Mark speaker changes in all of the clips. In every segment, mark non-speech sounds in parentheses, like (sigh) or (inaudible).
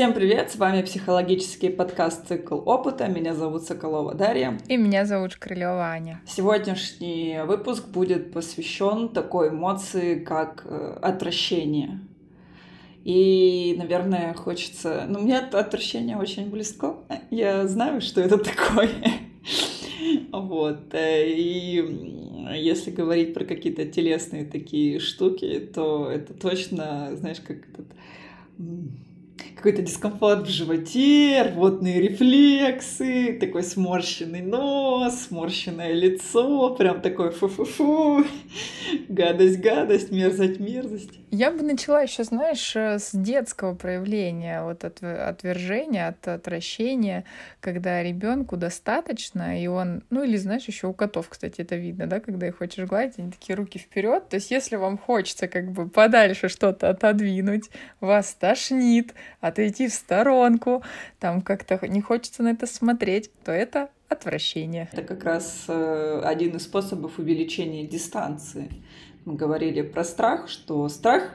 Speaker 1: Всем привет, с вами психологический подкаст «Цикл опыта». Меня зовут Соколова Дарья.
Speaker 2: И меня зовут Крылева Аня.
Speaker 1: Сегодняшний выпуск будет посвящен такой эмоции, как э, отвращение. И, наверное, хочется... Ну, мне это отвращение очень близко. Я знаю, что это такое. (laughs) Вот. Э, и если говорить про какие-то телесные такие штуки, то это точно, знаешь, как этот какой-то дискомфорт в животе, рвотные рефлексы, такой сморщенный нос, сморщенное лицо, прям такой фу-фу-фу, гадость, гадость, мерзость, мерзость.
Speaker 2: Я бы начала еще, знаешь, э, с детского проявления, вот от отвержения, от отвращения, когда ребенку достаточно, и он, ну или знаешь, еще у котов, кстати, это видно, да, когда их хочешь гладить, они такие руки вперед. То есть, если вам хочется как бы подальше что-то отодвинуть, вас тошнит, отойти в сторонку, там как-то не хочется на это смотреть, то это отвращение.
Speaker 1: Это как раз э, один из способов увеличения дистанции мы говорили про страх, что страх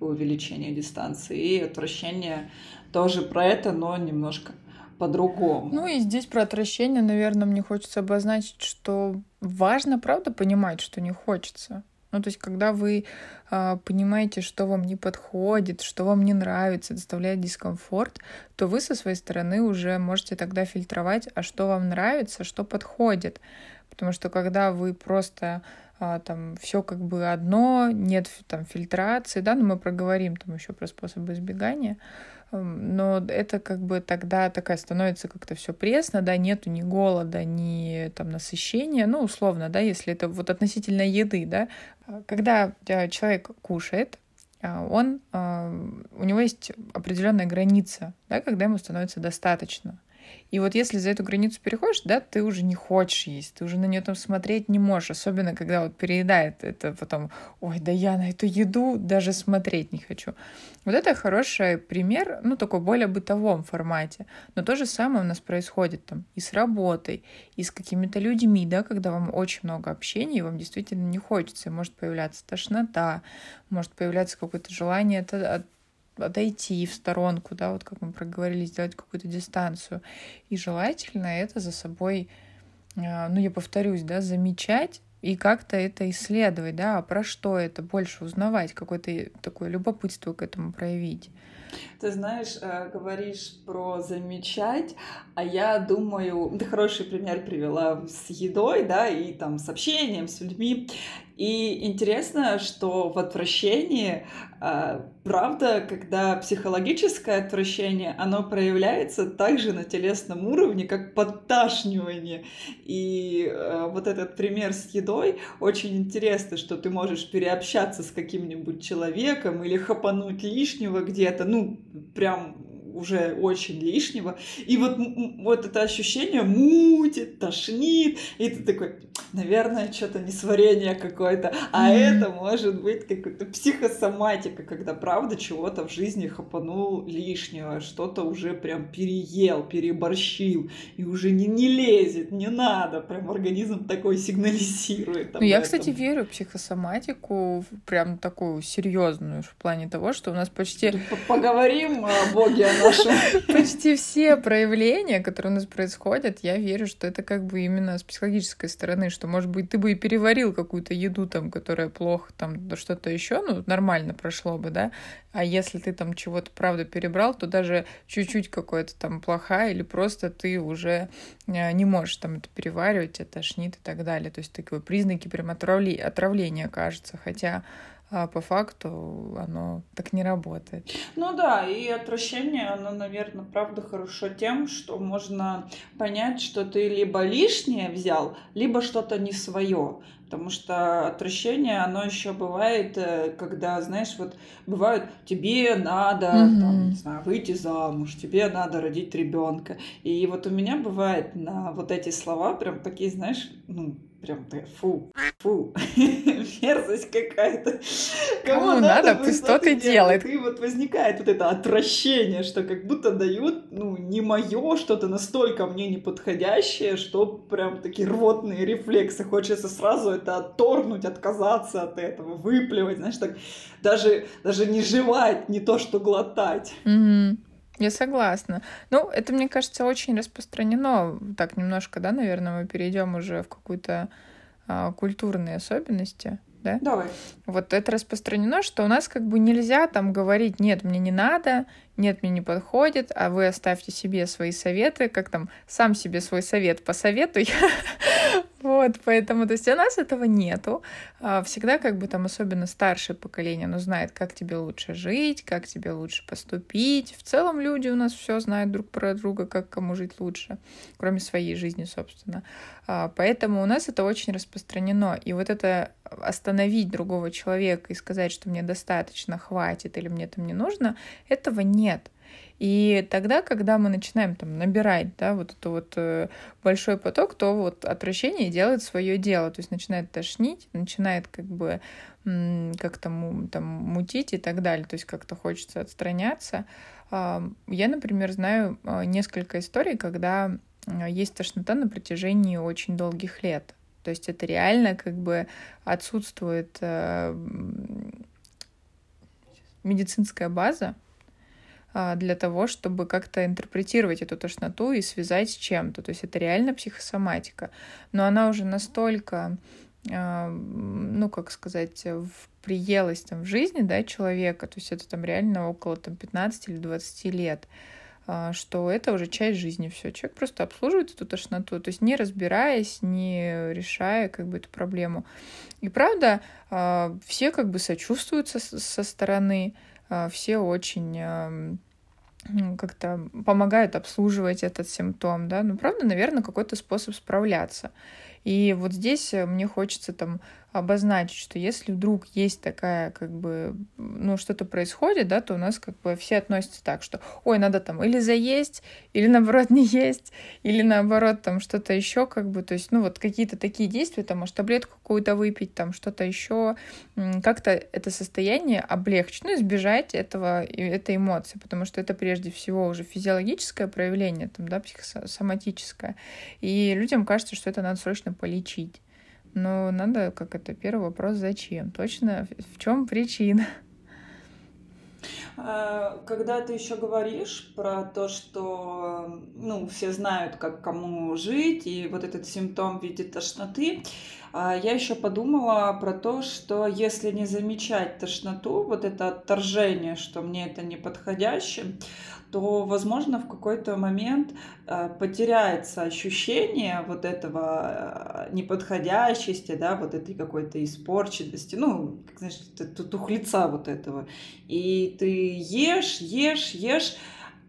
Speaker 1: увеличение дистанции и отвращение тоже про это, но немножко по-другому.
Speaker 2: Ну и здесь про отвращение, наверное, мне хочется обозначить, что важно, правда, понимать, что не хочется. Ну, то есть, когда вы э, понимаете, что вам не подходит, что вам не нравится, доставляет дискомфорт, то вы со своей стороны уже можете тогда фильтровать, а что вам нравится, что подходит. Потому что когда вы просто а, там все как бы одно, нет там фильтрации, да, но мы проговорим там еще про способы избегания, но это как бы тогда такая становится как-то все пресно, да, нету ни голода, ни там насыщения, ну, условно, да, если это вот относительно еды, да, когда а, человек кушает, а, он, у него есть определенная граница, да, когда ему становится достаточно. И вот если за эту границу переходишь, да, ты уже не хочешь есть, ты уже на нее там смотреть не можешь, особенно когда вот переедает это потом, ой, да я на эту еду даже смотреть не хочу. Вот это хороший пример, ну, такой более бытовом формате. Но то же самое у нас происходит там и с работой, и с какими-то людьми, да, когда вам очень много общения, и вам действительно не хочется, может появляться тошнота, может появляться какое-то желание это отойти в сторонку, да, вот как мы проговорили, сделать какую-то дистанцию. И желательно это за собой, а, ну, я повторюсь, да, замечать и как-то это исследовать, да, а про что это, больше узнавать, какое-то такое любопытство к этому проявить.
Speaker 1: Ты знаешь, э, говоришь про замечать, а я думаю, ты хороший пример привела с едой, да, и там с общением с людьми. И интересно, что в отвращении, а, правда, когда психологическое отвращение, оно проявляется также на телесном уровне, как подташнивание. И а, вот этот пример с едой очень интересно, что ты можешь переобщаться с каким-нибудь человеком или хапануть лишнего где-то, ну, прям уже очень лишнего. И вот, вот это ощущение мутит, тошнит, и ты такой, наверное, что-то несварение какое-то. А mm-hmm. это может быть какая-то психосоматика, когда правда чего-то в жизни хапанул лишнего, что-то уже прям переел, переборщил, и уже не, не лезет, не надо. Прям организм такой сигнализирует.
Speaker 2: Ну, я, кстати, верю в психосоматику, прям такую серьезную в плане того, что у нас почти...
Speaker 1: Поговорим о боге, о нашем. (laughs)
Speaker 2: Почти все проявления, которые у нас происходят, я верю, что это как бы именно с психологической стороны, что, может быть, ты бы и переварил какую-то еду там, которая плохо, там, что-то еще, ну, нормально прошло бы, да, а если ты там чего-то, правда, перебрал, то даже чуть-чуть какое-то там плохая или просто ты уже э, не можешь там это переваривать, тебя тошнит и так далее. То есть такие признаки прям отравления, кажется, хотя а по факту оно так не работает.
Speaker 1: Ну да, и отвращение, оно, наверное, правда хорошо тем, что можно понять, что ты либо лишнее взял, либо что-то не свое. Потому что отвращение, оно еще бывает, э, когда, знаешь, вот бывает, тебе надо, mm-hmm. там, не знаю, выйти замуж, тебе надо родить ребенка. И вот у меня бывает на вот эти слова прям такие, знаешь, ну, прям фу, фу, (laughs) мерзость какая-то.
Speaker 2: Кому, Кому надо, надо пусть то и делает.
Speaker 1: И вот возникает вот это отвращение, что как будто дают, ну, не мое, что-то настолько мне неподходящее, что прям такие рвотные рефлексы. Хочется сразу это отторгнуть, отказаться от этого, выплевать, знаешь, так даже, даже не жевать, не то что глотать.
Speaker 2: Mm-hmm. Я согласна. Ну, это, мне кажется, очень распространено. Так, немножко, да, наверное, мы перейдем уже в какую-то а, культурные особенности да?
Speaker 1: Давай.
Speaker 2: Вот это распространено, что у нас как бы нельзя там говорить, нет, мне не надо, нет, мне не подходит, а вы оставьте себе свои советы, как там, сам себе свой совет посоветуй. (laughs) Вот, поэтому, то есть у нас этого нету. А, всегда как бы там, особенно старшее поколение, оно знает, как тебе лучше жить, как тебе лучше поступить. В целом люди у нас все знают друг про друга, как кому жить лучше, кроме своей жизни, собственно. А, поэтому у нас это очень распространено. И вот это остановить другого человека и сказать, что мне достаточно, хватит или мне там не нужно, этого нет. И тогда, когда мы начинаем там набирать, да, вот это вот э, большой поток, то вот отвращение делает свое дело, то есть начинает тошнить, начинает как бы как-то там мутить и так далее, то есть как-то хочется отстраняться. Э, я, например, знаю э, несколько историй, когда э, есть тошнота на протяжении очень долгих лет. То есть это реально как бы отсутствует э, медицинская база для того, чтобы как-то интерпретировать эту тошноту и связать с чем-то. То есть это реально психосоматика. Но она уже настолько, э, ну, как сказать, приелась там в жизни да, человека, то есть это там реально около там, 15 или 20 лет. А, что это уже часть жизни, все. Человек просто обслуживает эту тошноту, то есть не разбираясь, не решая как бы эту проблему. И правда, а, все как бы сочувствуют со, стороны, а, все очень как-то помогают обслуживать этот симптом, да, ну, правда, наверное, какой-то способ справляться. И вот здесь э, мне хочется там обозначить, что если вдруг есть такая, как бы, ну, что-то происходит, да, то у нас как бы все относятся так, что, ой, надо там или заесть, или наоборот не есть, или наоборот там что-то еще, как бы, то есть, ну, вот какие-то такие действия, там, может, таблетку какую-то выпить, там, что-то еще, как-то это состояние облегчить, ну, избежать этого, этой эмоции, потому что это прежде всего уже физиологическое проявление, там, да, психосоматическое, и людям кажется, что это надо срочно полечить. Но надо, как это, первый вопрос, зачем? Точно, в чем причина?
Speaker 1: А, когда ты еще говоришь про то, что ну, все знают, как кому жить, и вот этот симптом в виде тошноты, я еще подумала про то, что если не замечать тошноту, вот это отторжение, что мне это не подходящее, то, возможно, в какой-то момент э, потеряется ощущение вот этого э, неподходящести, да, вот этой какой-то испорченности, ну, как, знаешь, тухлица вот этого. И ты ешь, ешь, ешь,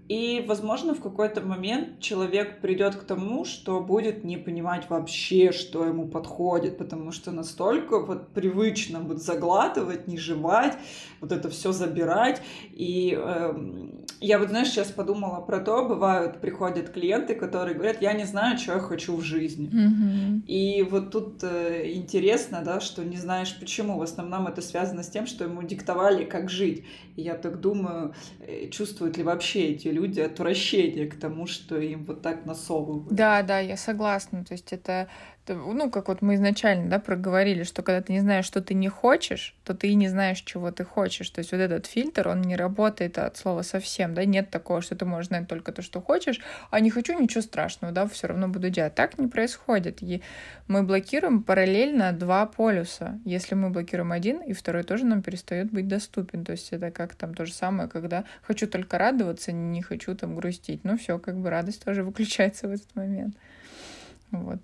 Speaker 1: и, возможно, в какой-то момент человек придет к тому, что будет не понимать вообще, что ему подходит, потому что настолько вот привычно вот заглатывать, не жевать, вот это все забирать. И э, я вот, знаешь, сейчас подумала про то, бывают, приходят клиенты, которые говорят, я не знаю, что я хочу в жизни.
Speaker 2: Mm-hmm.
Speaker 1: И вот тут э, интересно, да, что не знаешь почему. В основном это связано с тем, что ему диктовали, как жить. И я так думаю, э, чувствуют ли вообще эти люди отвращение к тому, что им вот так насовывают.
Speaker 2: Да, да, я согласна. То есть это ну, как вот мы изначально, да, проговорили, что когда ты не знаешь, что ты не хочешь, то ты и не знаешь, чего ты хочешь. То есть вот этот фильтр, он не работает от слова совсем, да, нет такого, что ты можешь знать только то, что хочешь, а не хочу, ничего страшного, да, все равно буду делать. Так не происходит. И мы блокируем параллельно два полюса. Если мы блокируем один, и второй тоже нам перестает быть доступен. То есть это как там то же самое, когда хочу только радоваться, не хочу там грустить. Ну все, как бы радость тоже выключается в этот момент. Вот.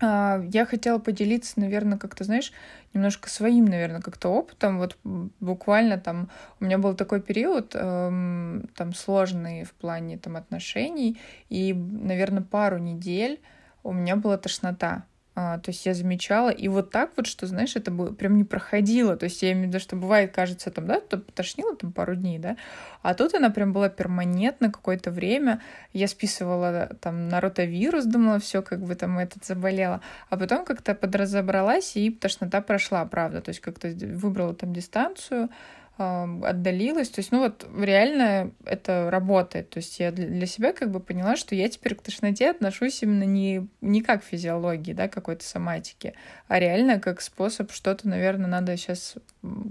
Speaker 2: А, я хотела поделиться, наверное, как-то, знаешь, немножко своим, наверное, как-то опытом. Вот буквально там у меня был такой период эм, там сложный в плане там отношений, и, наверное, пару недель у меня была тошнота. А, то есть я замечала, и вот так вот, что, знаешь, это было, прям не проходило. То есть я имею в виду, что бывает, кажется, там, да, то тошнило там пару дней, да, а тут она прям была перманентно какое-то время. Я списывала там на ротавирус, думала, все, как бы там этот заболела. А потом как-то подразобралась, и тошнота прошла, правда. То есть как-то выбрала там дистанцию, отдалилась. То есть, ну вот реально это работает. То есть я для себя как бы поняла, что я теперь к тошноте отношусь именно не, не как к физиологии, да, какой-то соматики, а реально как способ что-то, наверное, надо сейчас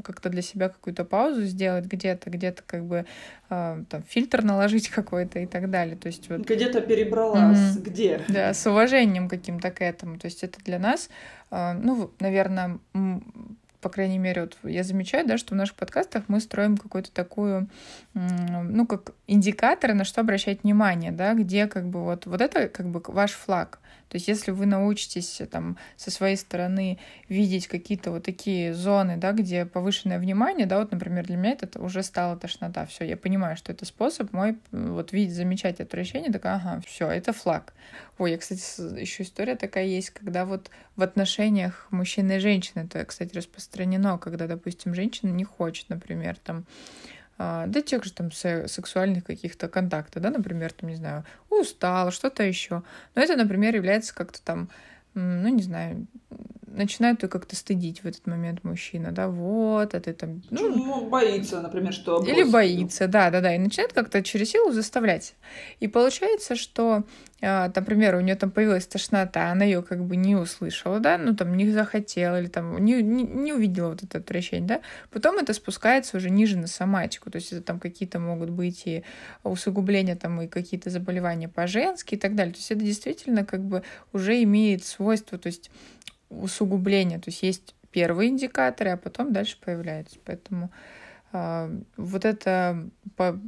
Speaker 2: как-то для себя какую-то паузу сделать где-то, где-то как бы э, там фильтр наложить (laughs) какой-то и так далее. То есть вот...
Speaker 1: Где-то перебралась, mm-hmm. где?
Speaker 2: Да, с уважением каким-то к этому. То есть это для нас, э, ну, наверное, по крайней мере, вот я замечаю, да, что в наших подкастах мы строим какую-то такую, ну, как индикаторы, на что обращать внимание, да, где как бы вот, вот это как бы ваш флаг. То есть если вы научитесь там со своей стороны видеть какие-то вот такие зоны, да, где повышенное внимание, да, вот, например, для меня это уже стала тошнота, все, я понимаю, что это способ мой вот видеть, замечать отвращение, такая, ага, все, это флаг. Ой, я, кстати, еще история такая есть, когда вот в отношениях мужчины и женщины, это, кстати, распространено, когда, допустим, женщина не хочет, например, там а, да тех же там сексуальных каких-то контактов, да, например, там, не знаю, устала, что-то еще. Но это, например, является как-то там, ну, не знаю, начинает ее как-то стыдить в этот момент мужчина, да, вот, а ты там...
Speaker 1: Ну, ну боится, например, что...
Speaker 2: Или боится, да, да, да, и начинает как-то через силу заставлять. И получается, что а, например, у нее там появилась тошнота, она ее как бы не услышала, да, ну там не захотела или там не, не, не увидела вот это отвращение, да, потом это спускается уже ниже на соматику, то есть это там какие-то могут быть и усугубления там и какие-то заболевания по-женски и так далее, то есть это действительно как бы уже имеет свойство, то есть усугубления, то есть есть первые индикаторы, а потом дальше появляются, поэтому э, вот это по,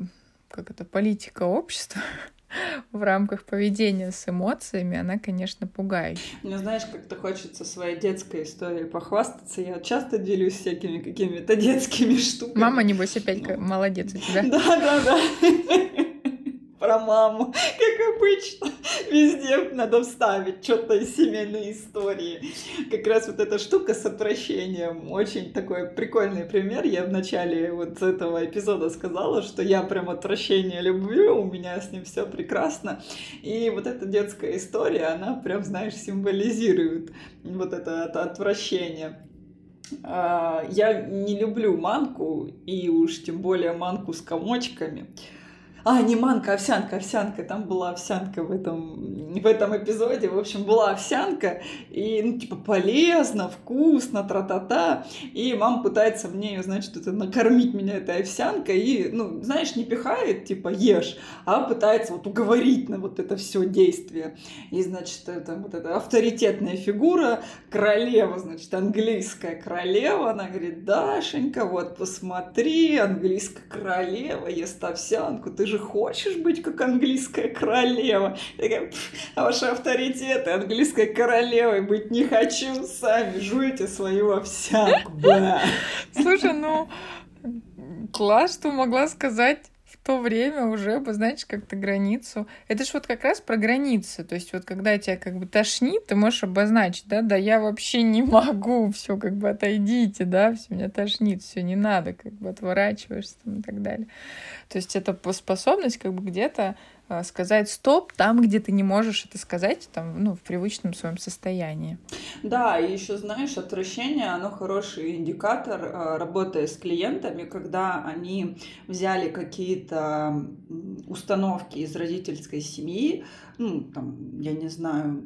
Speaker 2: как это политика общества (laughs) в рамках поведения с эмоциями, она, конечно, пугающая.
Speaker 1: Мне, знаешь, как-то хочется своей детской историей похвастаться. Я часто делюсь всякими какими-то детскими штуками.
Speaker 2: Мама, небось, опять ну. молодец у тебя. (laughs)
Speaker 1: Да, да, да про маму, (laughs) как обычно. Везде надо вставить что-то из семейной истории. Как раз вот эта штука с отвращением. Очень такой прикольный пример. Я в начале вот этого эпизода сказала, что я прям отвращение люблю, у меня с ним все прекрасно. И вот эта детская история, она прям, знаешь, символизирует вот это, это отвращение. А, я не люблю манку, и уж тем более манку с комочками. А, не манка, овсянка, овсянка. Там была овсянка в этом, в этом эпизоде. В общем, была овсянка. И, ну, типа, полезно, вкусно, тра-та-та. И мама пытается мне, значит, это накормить меня этой овсянкой. И, ну, знаешь, не пихает, типа, ешь, а пытается вот уговорить на вот это все действие. И, значит, это вот эта авторитетная фигура, королева, значит, английская королева. Она говорит, Дашенька, вот посмотри, английская королева ест овсянку, ты же же хочешь быть как английская королева? Такая, а ваши авторитеты английской королевой быть не хочу, сами жуете свою овсянку. (laughs)
Speaker 2: Слушай, ну, класс, что могла сказать то время уже обозначить как-то границу. Это ж вот как раз про границы. То есть вот когда тебя как бы тошнит, ты можешь обозначить, да, да, я вообще не могу, все как бы отойдите, да, все меня тошнит, все не надо, как бы отворачиваешься там, и так далее. То есть это способность как бы где-то сказать стоп там, где ты не можешь это сказать, там, ну, в привычном своем состоянии.
Speaker 1: Да, и еще знаешь, отвращение, оно хороший индикатор, а, работая с клиентами, когда они взяли какие-то установки из родительской семьи, ну, там, я не знаю,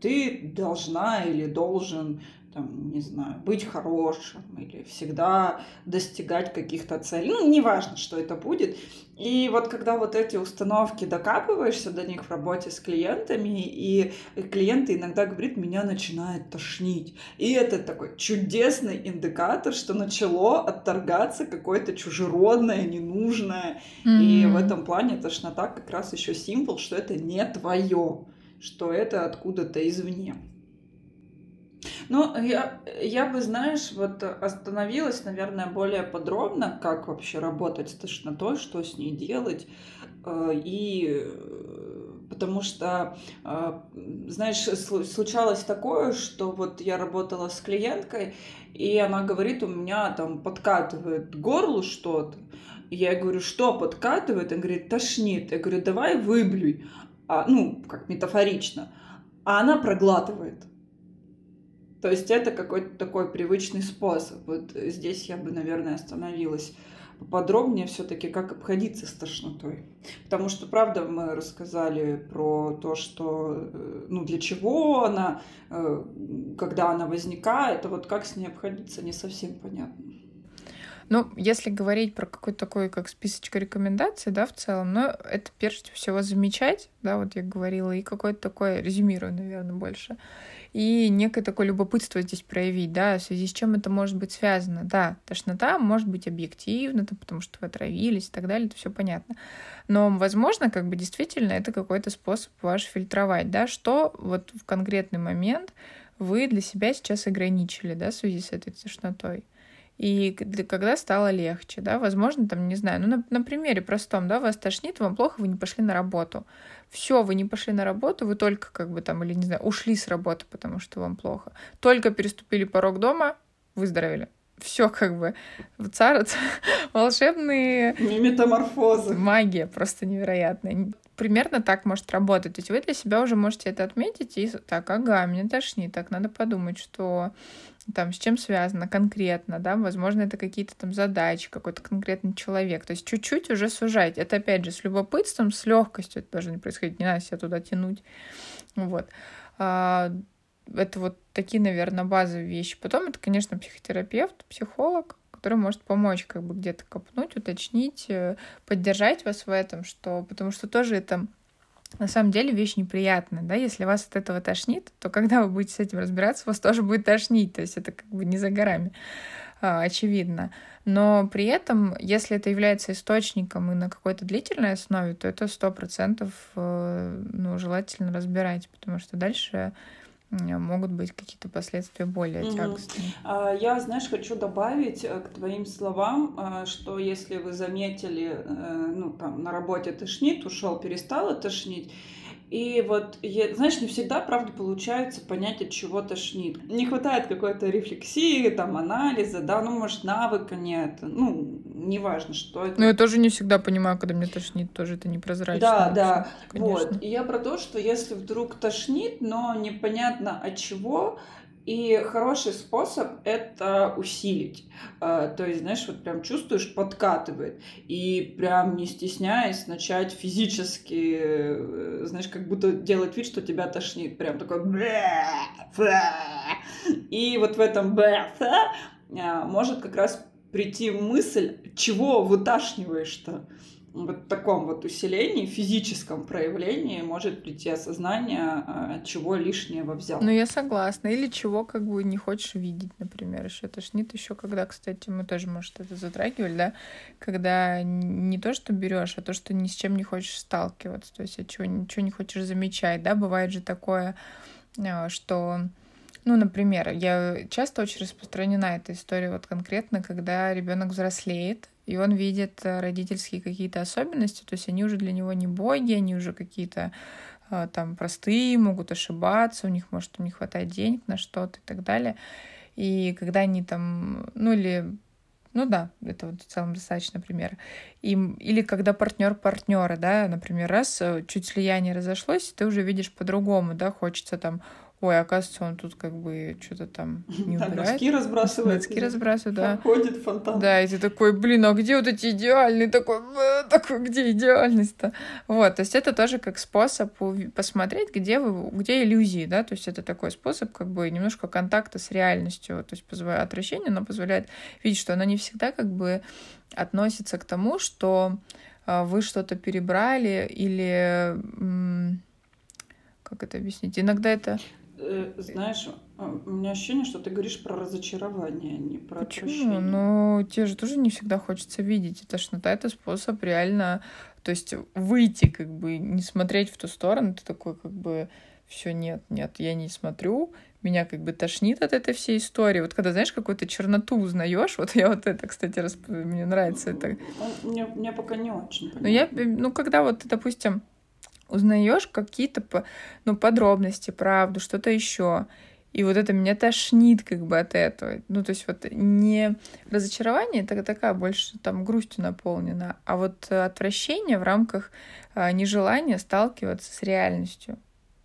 Speaker 1: ты должна или должен там, не знаю, быть хорошим или всегда достигать каких-то целей. Ну, неважно, что это будет. И вот когда вот эти установки докапываешься до них в работе с клиентами, и клиенты иногда говорят, меня начинает тошнить. И это такой чудесный индикатор, что начало отторгаться какое-то чужеродное, ненужное. Mm-hmm. И в этом плане тошнота как раз еще символ, что это не твое, что это откуда-то извне. Ну, я, я бы, знаешь, вот остановилась, наверное, более подробно, как вообще работать с тошнотой, что с ней делать. Э, и э, потому что, э, знаешь, случалось такое, что вот я работала с клиенткой, и она говорит, у меня там подкатывает горло что-то. Я говорю, что подкатывает? Она говорит, тошнит. Я говорю, давай выблюй. А, ну, как метафорично. А она проглатывает. То есть это какой-то такой привычный способ. Вот здесь я бы, наверное, остановилась подробнее все-таки, как обходиться с тошнотой. Потому что, правда, мы рассказали про то, что, э, ну, для чего она, э, когда она возникает, а вот как с ней обходиться, не совсем понятно.
Speaker 2: Ну, если говорить про какой-то такой, как списочка рекомендаций, да, в целом, ну, это прежде всего замечать, да, вот я говорила, и какое-то такое, резюмирую, наверное, больше, и некое такое любопытство здесь проявить, да, в связи с чем это может быть связано. Да, тошнота может быть объективна, потому что вы отравились и так далее, это все понятно. Но, возможно, как бы действительно это какой-то способ ваш фильтровать, да, что вот в конкретный момент вы для себя сейчас ограничили, да, в связи с этой тошнотой. И когда стало легче, да, возможно, там, не знаю, ну, на, на примере простом, да, вас тошнит, вам плохо, вы не пошли на работу. Все, вы не пошли на работу, вы только как бы там, или не знаю, ушли с работы, потому что вам плохо. Только переступили порог дома, выздоровели. Все как бы царят (laughs) волшебные...
Speaker 1: Метаморфозы.
Speaker 2: Магия просто невероятная примерно так может работать. То есть вы для себя уже можете это отметить и так, ага, меня тошнит, так надо подумать, что там с чем связано конкретно, да, возможно, это какие-то там задачи, какой-то конкретный человек. То есть чуть-чуть уже сужать. Это опять же с любопытством, с легкостью это должно происходить, не надо себя туда тянуть. Вот. А, это вот такие, наверное, базовые вещи. Потом это, конечно, психотерапевт, психолог, который может помочь как бы где-то копнуть, уточнить, э, поддержать вас в этом, что, потому что тоже это на самом деле вещь неприятная, да, если вас от этого тошнит, то когда вы будете с этим разбираться, вас тоже будет тошнить, то есть это как бы не за горами, а, очевидно. Но при этом, если это является источником и на какой-то длительной основе, то это сто процентов э, ну, желательно разбирать, потому что дальше могут быть какие-то последствия более угу. тягостные.
Speaker 1: Я, знаешь, хочу добавить э, к твоим словам, э, что если вы заметили, э, ну, там, на работе тошнит, ушел, перестало тошнить, и вот, я, знаешь, не всегда, правда, получается понять, от чего тошнит. Не хватает какой-то рефлексии, там, анализа, да, ну, может, навыка нет, ну, неважно, что это.
Speaker 2: Ну, я тоже не всегда понимаю, когда мне тошнит, тоже это непрозрачно.
Speaker 1: Да, вообще, да, конечно. вот. И я про то, что если вдруг тошнит, но непонятно от чего, и хороший способ это усилить. А, то есть, знаешь, вот прям чувствуешь, подкатывает. И прям не стесняясь начать физически, э, знаешь, как будто делать вид, что тебя тошнит. Прям такой (laughs) И вот в этом (laughs) а, может как раз прийти мысль, чего выташниваешь-то вот таком вот усилении, физическом проявлении может прийти осознание, а, чего лишнего взял.
Speaker 2: Ну, я согласна. Или чего как бы не хочешь видеть, например, еще тошнит еще, когда, кстати, мы тоже, может, это затрагивали, да, когда не то, что берешь, а то, что ни с чем не хочешь сталкиваться, то есть от чего ничего не хочешь замечать, да, бывает же такое, а, что ну, например, я часто очень распространена эта история вот конкретно, когда ребенок взрослеет, и он видит э, родительские какие-то особенности, то есть они уже для него не боги, они уже какие-то э, там простые, могут ошибаться, у них может не хватать денег на что-то и так далее. И когда они там, ну или ну да, это вот в целом достаточно пример. И, или когда партнер партнера, да, например, раз э, чуть слияние разошлось, ты уже видишь по-другому, да, хочется там, Ой, оказывается, он тут как бы что-то там (laughs) не убирает.
Speaker 1: Носки разбрасывает.
Speaker 2: Носки разбрасывает, да.
Speaker 1: Ходит фонтан.
Speaker 2: Да, и ты такой, блин, а где вот эти идеальные? Такой, такой, где идеальность-то? Вот, то есть это тоже как способ посмотреть, где вы, где иллюзии, да, то есть это такой способ как бы немножко контакта с реальностью, то есть позволяет отвращение, но позволяет видеть, что оно не всегда как бы относится к тому, что а, вы что-то перебрали или как это объяснить? Иногда это
Speaker 1: Э, знаешь, а, у меня ощущение, что ты говоришь про разочарование, а не про
Speaker 2: Почему? Отвращение. Ну, тебе же тоже не всегда хочется видеть. Это тошнота — это способ реально, то есть выйти, как бы, не смотреть в ту сторону. Ты такой, как бы, все нет, нет, я не смотрю, меня как бы тошнит от этой всей истории. Вот когда, знаешь, какую-то черноту узнаешь, вот я вот это, кстати, расп... мне нравится это.
Speaker 1: Мне, мне пока не очень.
Speaker 2: Ну, я, ну, когда вот, допустим, узнаешь какие-то ну, подробности, правду, что-то еще. И вот это меня тошнит как бы от этого. Ну, то есть вот не разочарование, это такая больше там грустью наполнена, а вот отвращение в рамках а, нежелания сталкиваться с реальностью.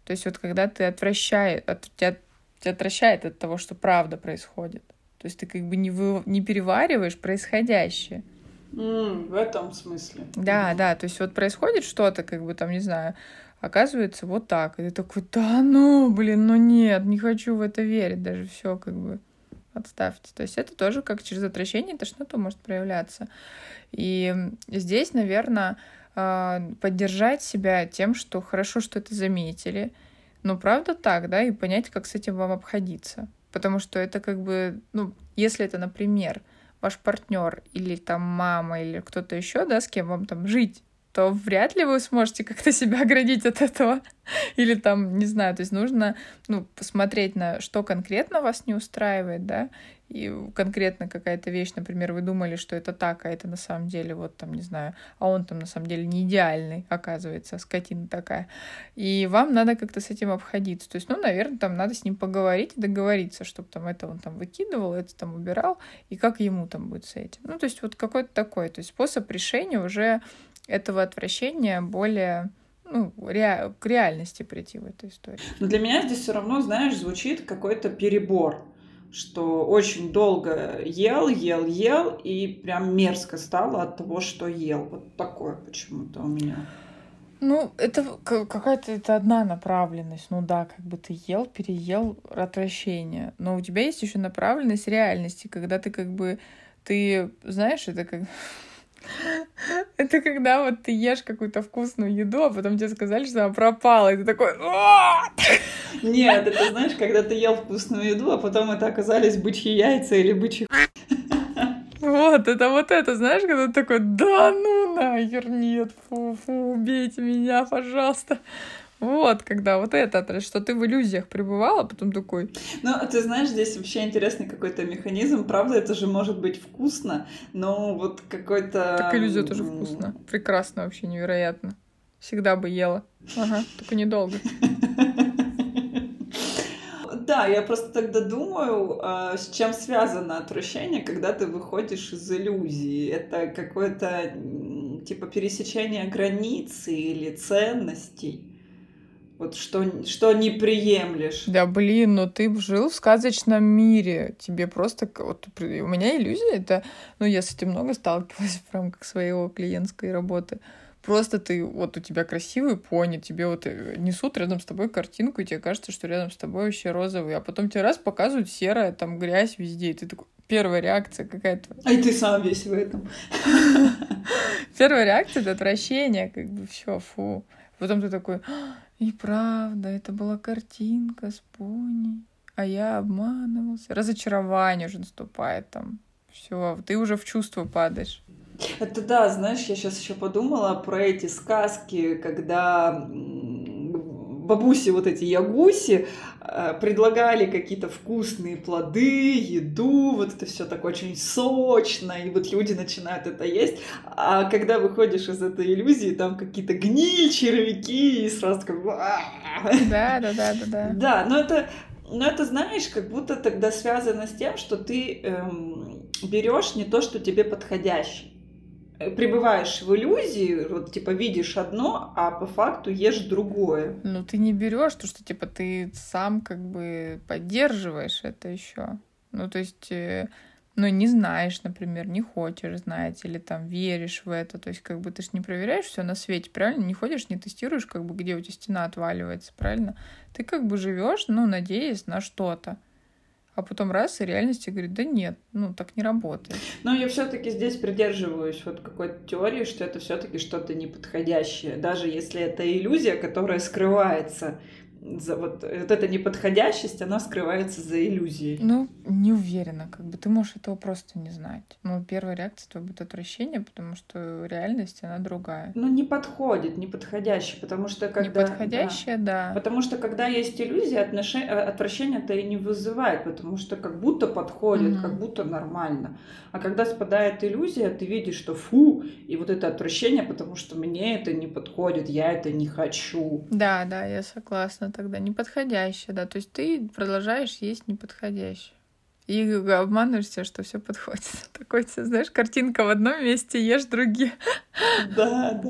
Speaker 2: То есть вот когда ты отвращаешь, от тебя тебя отвращает от того, что правда происходит. То есть ты как бы не, вы, не перевариваешь происходящее.
Speaker 1: Mm, в этом смысле.
Speaker 2: Да, да, то есть вот происходит что-то, как бы там, не знаю, оказывается вот так. И ты такой, да ну, блин, ну нет, не хочу в это верить, даже все как бы отставьте. То есть это тоже как через отвращение тошноту может проявляться. И здесь, наверное, а, поддержать себя тем, что хорошо, что это заметили, но правда так, да, и понять, как с этим вам обходиться. Потому что это как бы, ну, если это, например, ваш партнер или там мама или кто-то еще, да, с кем вам там жить, то вряд ли вы сможете как-то себя оградить от этого. (laughs) Или там, не знаю, то есть нужно, ну, посмотреть на что конкретно вас не устраивает, да, и конкретно какая-то вещь, например, вы думали, что это так, а это на самом деле вот там, не знаю, а он там на самом деле не идеальный, оказывается, скотина такая. И вам надо как-то с этим обходиться. То есть, ну, наверное, там надо с ним поговорить и договориться, чтобы там это он там выкидывал, это там убирал, и как ему там будет с этим. Ну, то есть вот какой-то такой, то есть способ решения уже этого отвращения более ну, ре... к реальности прийти в этой истории.
Speaker 1: Но для меня здесь все равно, знаешь, звучит какой-то перебор что очень долго ел, ел, ел, и прям мерзко стало от того, что ел. Вот такое почему-то у меня.
Speaker 2: Ну, это какая-то это одна направленность. Ну да, как бы ты ел, переел отвращение. Но у тебя есть еще направленность реальности, когда ты как бы ты знаешь, это как это когда вот ты ешь какую-то вкусную еду, а потом тебе сказали, что она пропала, и ты такой...
Speaker 1: Нет, это знаешь, когда ты ел вкусную еду, а потом это оказались бычьи яйца или бычьи
Speaker 2: вот, это вот это, знаешь, когда ты такой, да ну нахер, нет, фу, фу, убейте меня, пожалуйста. Вот, когда вот это, что ты в иллюзиях пребывала, потом такой...
Speaker 1: Ну, ты знаешь, здесь вообще интересный какой-то механизм. Правда, это же может быть вкусно, но вот какой-то...
Speaker 2: Так иллюзия тоже вкусно. Прекрасно вообще, невероятно. Всегда бы ела. Ага, только недолго. (laughs)
Speaker 1: Да, я просто тогда думаю, а, с чем связано отвращение, когда ты выходишь из иллюзии. Это какое-то типа пересечение границы или ценностей. Вот что, что не приемлешь.
Speaker 2: Да блин, но ты жил в сказочном мире. Тебе просто... Вот, у меня иллюзия это... Ну, я с этим много сталкивалась (laughs) в рамках своего клиентской работы. Просто ты, вот у тебя красивый пони, тебе вот э, несут рядом с тобой картинку, и тебе кажется, что рядом с тобой вообще розовый, а потом тебе раз показывают серое, там грязь везде, и ты такой, первая реакция какая-то.
Speaker 1: А и ты сам весь в этом. (laughs)
Speaker 2: Первая реакция — это отвращение, как бы все, фу. Потом ты такой, и правда, это была картинка с пони, а я обманывался. Разочарование уже наступает там. Все, ты уже в чувство падаешь.
Speaker 1: Это да, знаешь, я сейчас еще подумала про эти сказки, когда бабуси, вот эти ягуси, э, предлагали какие-то вкусные плоды, еду, вот это все так очень сочно, и вот люди начинают это есть, а когда выходишь из этой иллюзии, там какие-то гниль, червяки, и сразу как
Speaker 2: Да, да, да, да, да.
Speaker 1: Да, но это, но это, знаешь, как будто тогда связано с тем, что ты эм, берешь не то, что тебе подходящее. Э, пребываешь в иллюзии, вот типа видишь одно, а по факту ешь другое.
Speaker 2: Ну ты не берешь то, что типа ты сам как бы поддерживаешь это еще. Ну то есть, э, ну не знаешь, например, не хочешь знать или там веришь в это, то есть как бы ты же не проверяешь все на свете, правильно? Не ходишь, не тестируешь, как бы где у тебя стена отваливается, правильно? Ты как бы живешь, ну надеясь на что-то а потом раз и реальности говорит, да нет, ну так не работает.
Speaker 1: Но я все-таки здесь придерживаюсь вот какой-то теории, что это все-таки что-то неподходящее, даже если это иллюзия, которая скрывается за вот, вот эта неподходящесть, она скрывается за иллюзией.
Speaker 2: Ну, не уверена, как бы ты можешь этого просто не знать. Ну, первая реакция твоя будет отвращение, потому что реальность, она другая.
Speaker 1: Ну, не подходит, не подходящий, потому что когда...
Speaker 2: Неподходящая, да.
Speaker 1: да. Потому что когда есть иллюзия, отношение, э, отвращение-то и не вызывает, потому что как будто подходит, угу. как будто нормально. А когда спадает иллюзия, ты видишь, что фу, и вот это отвращение, потому что мне это не подходит, я это не хочу.
Speaker 2: Да, да, я согласна тогда, неподходящее, да. То есть ты продолжаешь есть неподходящее. И обманываешь себя, что все подходит. (laughs) Такой, знаешь, картинка в одном месте, ешь другие.
Speaker 1: Да, да.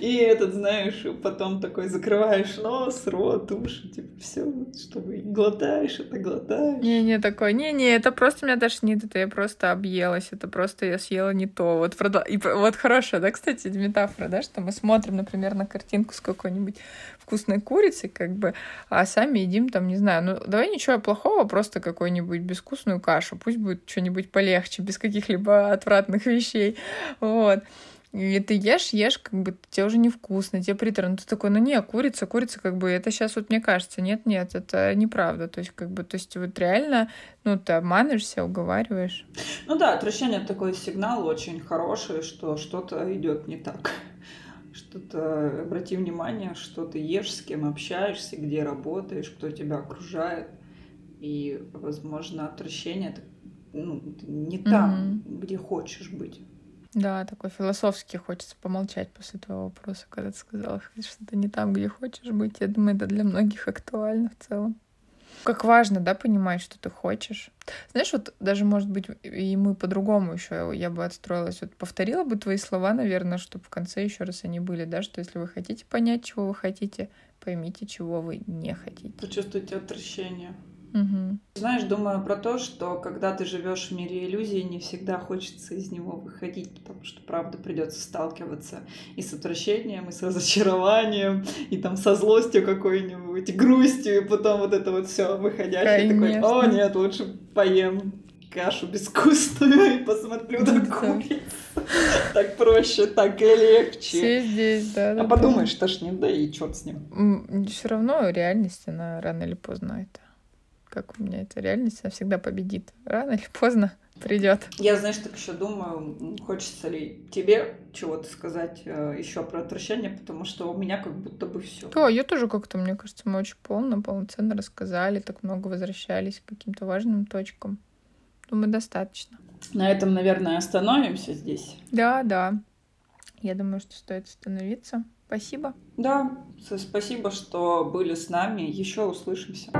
Speaker 1: И этот, знаешь, потом такой закрываешь нос, рот, уши, типа все, чтобы глотаешь, это глотаешь.
Speaker 2: Не-не, такой, не-не, это просто меня тошнит, это я просто объелась, это просто я съела не то. Вот, и, вот хорошая, да, кстати, метафора, да, что мы смотрим, например, на картинку с какой-нибудь вкусной курицей, как бы, а сами едим там, не знаю, ну, давай ничего плохого, просто какой-нибудь безвкусную кашу, пусть будет что-нибудь полегче, без каких-либо отвратных вещей, вот. И ты ешь, ешь, как бы тебе уже невкусно, тебе приторно. Ты такой, ну не, курица, курица, как бы это сейчас вот мне кажется, нет, нет, это неправда. То есть, как бы, то есть вот реально, ну, ты обманываешься, уговариваешь.
Speaker 1: Ну да, отвращение такой сигнал очень хороший, что что-то идет не так. Что-то, обрати внимание, что ты ешь, с кем общаешься, где работаешь, кто тебя окружает. И, возможно, отвращение это ну, не там, mm-hmm. где хочешь быть.
Speaker 2: Да, такой философски хочется помолчать после твоего вопроса, когда ты сказала, что ты не там, где хочешь быть. Я думаю, это для многих актуально в целом. Как важно, да, понимать, что ты хочешь. Знаешь, вот даже, может быть, и мы по-другому еще я бы отстроилась. Вот повторила бы твои слова, наверное, чтобы в конце еще раз они были, да, что если вы хотите понять, чего вы хотите, поймите, чего вы не хотите.
Speaker 1: Почувствуйте отвращение.
Speaker 2: Угу.
Speaker 1: Знаешь, думаю про то, что когда ты живешь в мире иллюзий, не всегда хочется из него выходить, потому что, правда, придется сталкиваться и с отвращением, и с разочарованием, и там со злостью какой-нибудь, грустью, и потом вот это вот все выходящее такой, о нет, лучше поем кашу безвкусную и посмотрю на куриц. Так проще, так и легче.
Speaker 2: Все здесь, да.
Speaker 1: А подумаешь, тошнит, да и черт с ним.
Speaker 2: Все равно реальность, она рано или поздно это как у меня эта реальность, она всегда победит. Рано или поздно придет.
Speaker 1: Я, знаешь, так еще думаю, хочется ли тебе чего-то сказать э, еще про отвращение, потому что у меня как будто бы все.
Speaker 2: Да, я тоже как-то, мне кажется, мы очень полно, полноценно рассказали, так много возвращались к каким-то важным точкам. Думаю, достаточно.
Speaker 1: На этом, наверное, остановимся здесь.
Speaker 2: Да, да. Я думаю, что стоит остановиться. Спасибо.
Speaker 1: Да, спасибо, что были с нами. Еще услышимся.